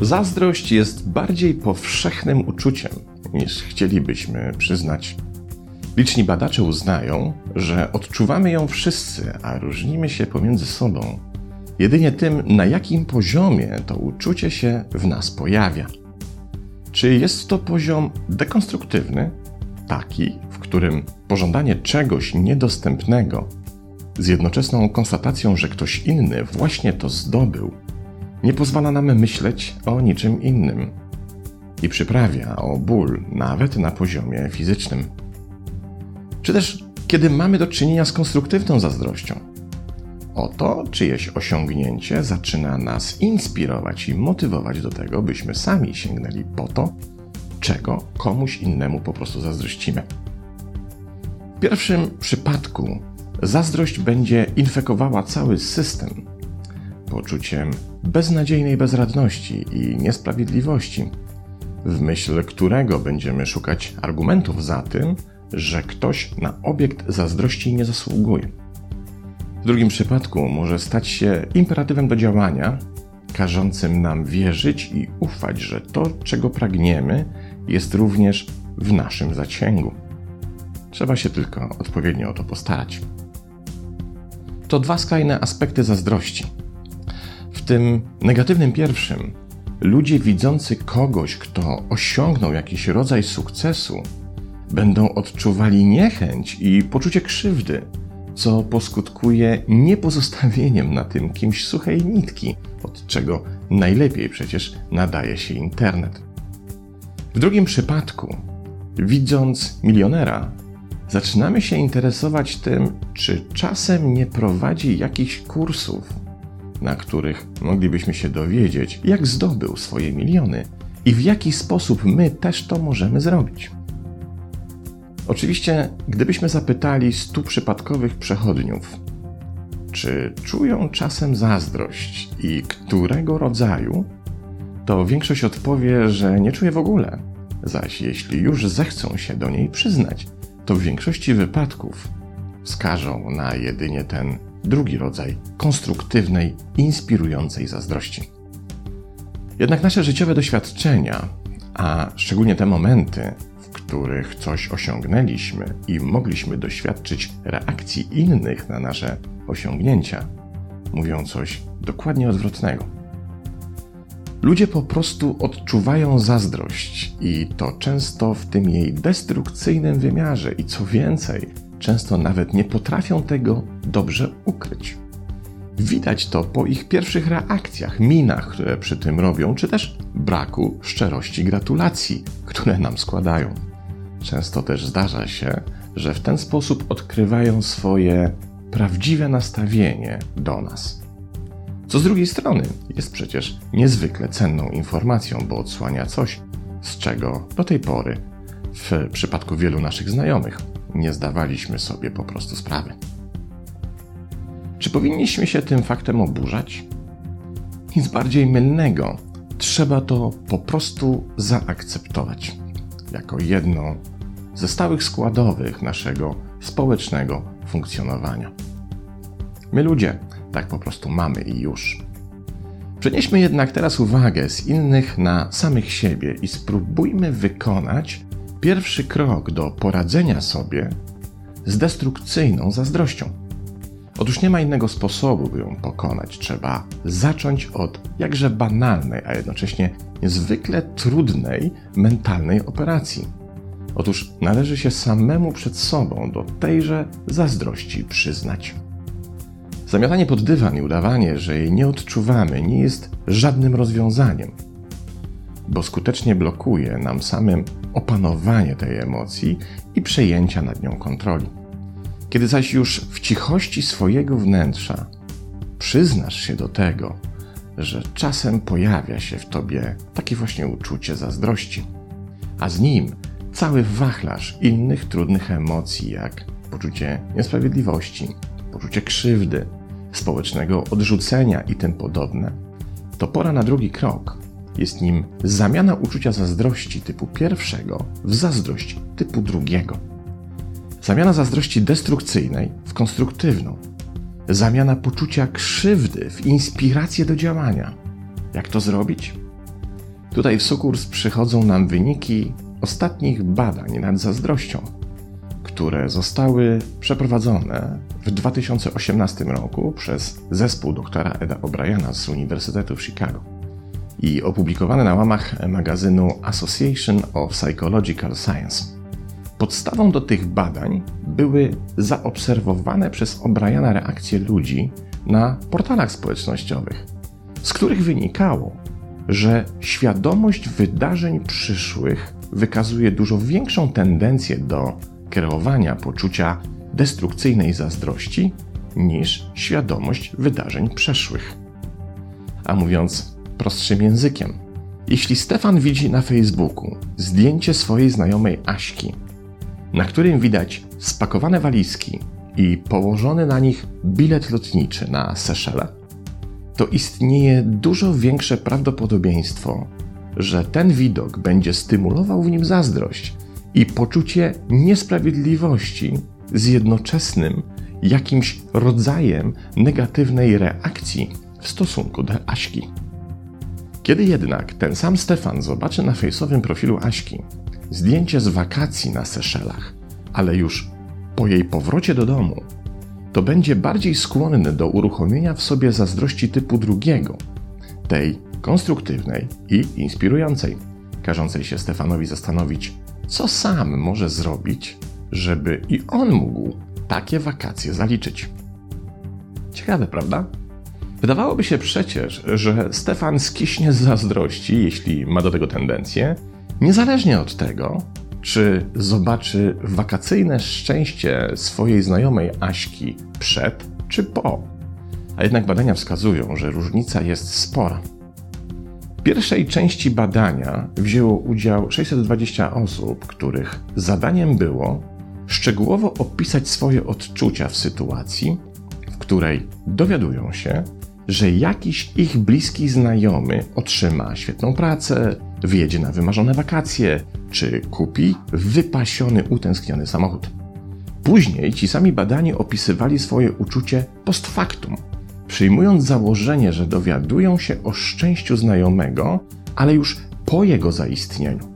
Zazdrość jest bardziej powszechnym uczuciem niż chcielibyśmy przyznać. Liczni badacze uznają, że odczuwamy ją wszyscy, a różnimy się pomiędzy sobą jedynie tym, na jakim poziomie to uczucie się w nas pojawia. Czy jest to poziom dekonstruktywny, taki, którym pożądanie czegoś niedostępnego z jednoczesną konstatacją, że ktoś inny właśnie to zdobył, nie pozwala nam myśleć o niczym innym i przyprawia o ból nawet na poziomie fizycznym. Czy też kiedy mamy do czynienia z konstruktywną zazdrością. Oto czyjeś osiągnięcie zaczyna nas inspirować i motywować do tego, byśmy sami sięgnęli po to, czego komuś innemu po prostu zazdrościmy. Pierwszym przypadku zazdrość będzie infekowała cały system poczuciem beznadziejnej bezradności i niesprawiedliwości, w myśl którego będziemy szukać argumentów za tym, że ktoś na obiekt zazdrości nie zasługuje. W drugim przypadku może stać się imperatywem do działania, każącym nam wierzyć i ufać, że to, czego pragniemy, jest również w naszym zasięgu. Trzeba się tylko odpowiednio o to postarać. To dwa skrajne aspekty zazdrości. W tym negatywnym pierwszym, ludzie widzący kogoś, kto osiągnął jakiś rodzaj sukcesu, będą odczuwali niechęć i poczucie krzywdy, co poskutkuje niepozostawieniem na tym kimś suchej nitki, od czego najlepiej przecież nadaje się internet. W drugim przypadku, widząc milionera, zaczynamy się interesować tym, czy czasem nie prowadzi jakichś kursów, na których moglibyśmy się dowiedzieć, jak zdobył swoje miliony i w jaki sposób my też to możemy zrobić. Oczywiście, gdybyśmy zapytali stu przypadkowych przechodniów, czy czują czasem zazdrość i którego rodzaju, to większość odpowie, że nie czuje w ogóle. Zaś jeśli już zechcą się do niej przyznać, to w większości wypadków wskażą na jedynie ten drugi rodzaj konstruktywnej, inspirującej zazdrości. Jednak nasze życiowe doświadczenia, a szczególnie te momenty, w których coś osiągnęliśmy i mogliśmy doświadczyć reakcji innych na nasze osiągnięcia, mówią coś dokładnie odwrotnego. Ludzie po prostu odczuwają zazdrość i to często w tym jej destrukcyjnym wymiarze i co więcej, często nawet nie potrafią tego dobrze ukryć. Widać to po ich pierwszych reakcjach, minach, które przy tym robią, czy też braku szczerości gratulacji, które nam składają. Często też zdarza się, że w ten sposób odkrywają swoje prawdziwe nastawienie do nas. Co z drugiej strony jest przecież niezwykle cenną informacją, bo odsłania coś, z czego do tej pory, w przypadku wielu naszych znajomych, nie zdawaliśmy sobie po prostu sprawy. Czy powinniśmy się tym faktem oburzać? Nic bardziej mylnego. Trzeba to po prostu zaakceptować jako jedno ze stałych składowych naszego społecznego funkcjonowania. My ludzie tak po prostu mamy i już. Przenieśmy jednak teraz uwagę z innych na samych siebie i spróbujmy wykonać pierwszy krok do poradzenia sobie z destrukcyjną zazdrością. Otóż nie ma innego sposobu, by ją pokonać. Trzeba zacząć od jakże banalnej, a jednocześnie niezwykle trudnej mentalnej operacji. Otóż należy się samemu przed sobą do tejże zazdrości przyznać. Zamiatanie pod dywan i udawanie, że jej nie odczuwamy, nie jest żadnym rozwiązaniem, bo skutecznie blokuje nam samym opanowanie tej emocji i przejęcia nad nią kontroli. Kiedy zaś już w cichości swojego wnętrza przyznasz się do tego, że czasem pojawia się w tobie takie właśnie uczucie zazdrości, a z nim cały wachlarz innych trudnych emocji, jak poczucie niesprawiedliwości, poczucie krzywdy, społecznego odrzucenia i tym podobne, to pora na drugi krok. Jest nim zamiana uczucia zazdrości typu pierwszego w zazdrość typu drugiego. Zamiana zazdrości destrukcyjnej w konstruktywną. Zamiana poczucia krzywdy w inspirację do działania. Jak to zrobić? Tutaj w Sukurs przychodzą nam wyniki ostatnich badań nad zazdrością, które zostały przeprowadzone w 2018 roku przez zespół doktora Eda O'Briana z Uniwersytetu w Chicago i opublikowane na łamach magazynu Association of Psychological Science. Podstawą do tych badań były zaobserwowane przez O'Briana reakcje ludzi na portalach społecznościowych, z których wynikało, że świadomość wydarzeń przyszłych wykazuje dużo większą tendencję do kreowania poczucia destrukcyjnej zazdrości niż świadomość wydarzeń przeszłych. A mówiąc prostszym językiem, jeśli Stefan widzi na Facebooku zdjęcie swojej znajomej Aśki, na którym widać spakowane walizki i położony na nich bilet lotniczy na Seszele, to istnieje dużo większe prawdopodobieństwo, że ten widok będzie stymulował w nim zazdrość i poczucie niesprawiedliwości z jednoczesnym jakimś rodzajem negatywnej reakcji w stosunku do Aśki. Kiedy jednak ten sam Stefan zobaczy na fejsowym profilu Aśki zdjęcie z wakacji na Seszelach, ale już po jej powrocie do domu, to będzie bardziej skłonny do uruchomienia w sobie zazdrości typu drugiego, tej konstruktywnej i inspirującej, każącej się Stefanowi zastanowić, co sam może zrobić, żeby i on mógł takie wakacje zaliczyć. Ciekawe, prawda? Wydawałoby się przecież, że Stefan skiśnie z zazdrości, jeśli ma do tego tendencję, niezależnie od tego, czy zobaczy wakacyjne szczęście swojej znajomej Aśki przed czy po. A jednak badania wskazują, że różnica jest spora. W pierwszej części badania wzięło udział 620 osób, których zadaniem było szczegółowo opisać swoje odczucia w sytuacji, w której dowiadują się, że jakiś ich bliski znajomy otrzyma świetną pracę, wyjedzie na wymarzone wakacje, czy kupi wypasiony, utęskniony samochód. Później ci sami badani opisywali swoje uczucie post factum, przyjmując założenie, że dowiadują się o szczęściu znajomego, ale już po jego zaistnieniu.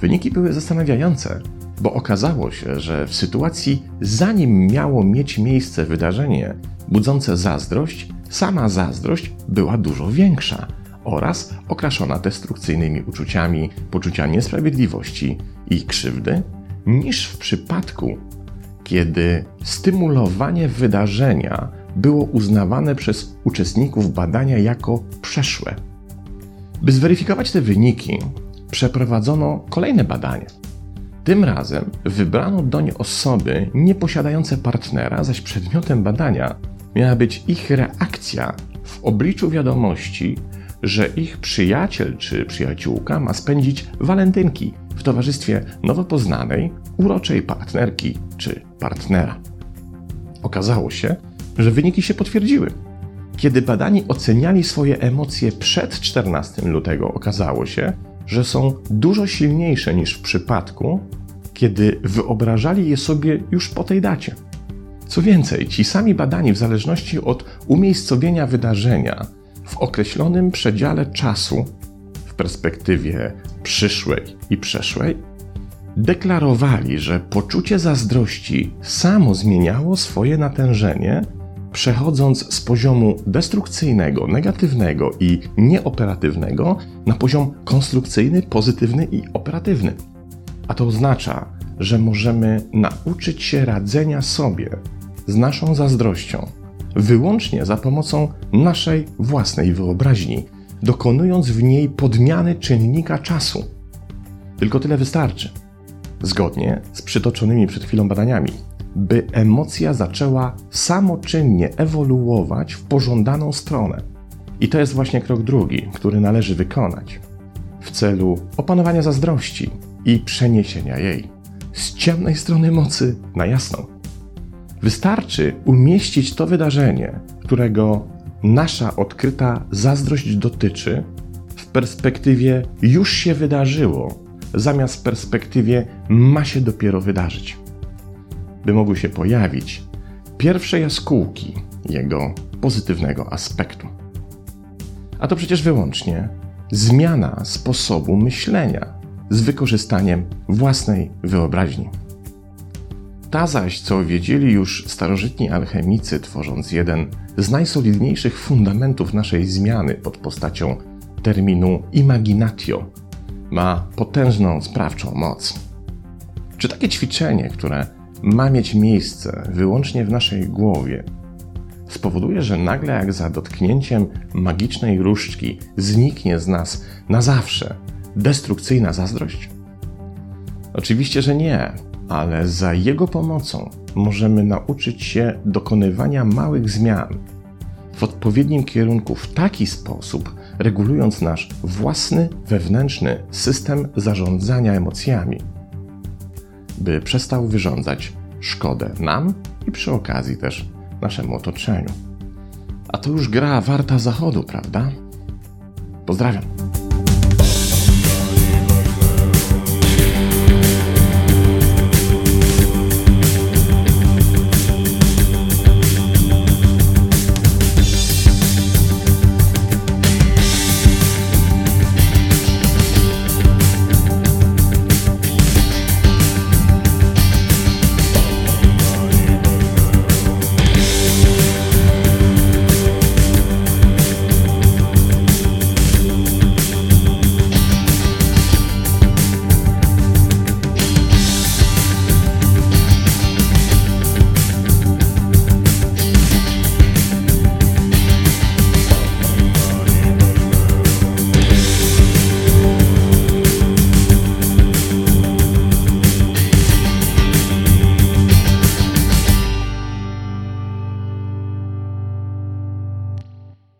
Wyniki były zastanawiające, bo okazało się, że w sytuacji, zanim miało mieć miejsce wydarzenie budzące zazdrość, sama zazdrość była dużo większa oraz okraszona destrukcyjnymi uczuciami poczucia niesprawiedliwości i krzywdy, niż w przypadku, kiedy stymulowanie wydarzenia było uznawane przez uczestników badania jako przeszłe. By zweryfikować te wyniki, przeprowadzono kolejne badanie. Tym razem wybrano doń osoby nieposiadające partnera, zaś przedmiotem badania miała być ich reakcja w obliczu wiadomości, że ich przyjaciel czy przyjaciółka ma spędzić walentynki w towarzystwie nowo poznanej, uroczej partnerki czy partnera. Okazało się, że wyniki się potwierdziły. Kiedy badani oceniali swoje emocje przed 14 lutego, okazało się, że są dużo silniejsze niż w przypadku, kiedy wyobrażali je sobie już po tej dacie. Co więcej, ci sami badani, w zależności od umiejscowienia wydarzenia w określonym przedziale czasu, w perspektywie przyszłej i przeszłej, deklarowali, że poczucie zazdrości samo zmieniało swoje natężenie, przechodząc z poziomu destrukcyjnego, negatywnego i nieoperatywnego na poziom konstrukcyjny, pozytywny i operatywny. A to oznacza, że możemy nauczyć się radzenia sobie z naszą zazdrością wyłącznie za pomocą naszej własnej wyobraźni, dokonując w niej podmiany czynnika czasu. Tylko tyle wystarczy. Zgodnie z przytoczonymi przed chwilą badaniami, by emocja zaczęła samoczynnie ewoluować w pożądaną stronę. I to jest właśnie krok drugi, który należy wykonać w celu opanowania zazdrości i przeniesienia jej z ciemnej strony mocy na jasną. Wystarczy umieścić to wydarzenie, którego nasza odkryta zazdrość dotyczy, w perspektywie już się wydarzyło, zamiast w perspektywie ma się dopiero wydarzyć. By mogły się pojawić pierwsze jaskółki jego pozytywnego aspektu. A to przecież wyłącznie zmiana sposobu myślenia z wykorzystaniem własnej wyobraźni. Ta zaś, co wiedzieli już starożytni alchemicy, tworząc jeden z najsolidniejszych fundamentów naszej zmiany pod postacią terminu imaginatio, ma potężną sprawczą moc. Czy takie ćwiczenie, które ma mieć miejsce wyłącznie w naszej głowie, spowoduje, że nagle jak za dotknięciem magicznej różdżki zniknie z nas na zawsze destrukcyjna zazdrość? Oczywiście, że nie, ale za jego pomocą możemy nauczyć się dokonywania małych zmian w odpowiednim kierunku w taki sposób, regulując nasz własny wewnętrzny system zarządzania emocjami, by przestał wyrządzać szkodę nam i przy okazji też naszemu otoczeniu. A to już gra warta zachodu, prawda? Pozdrawiam.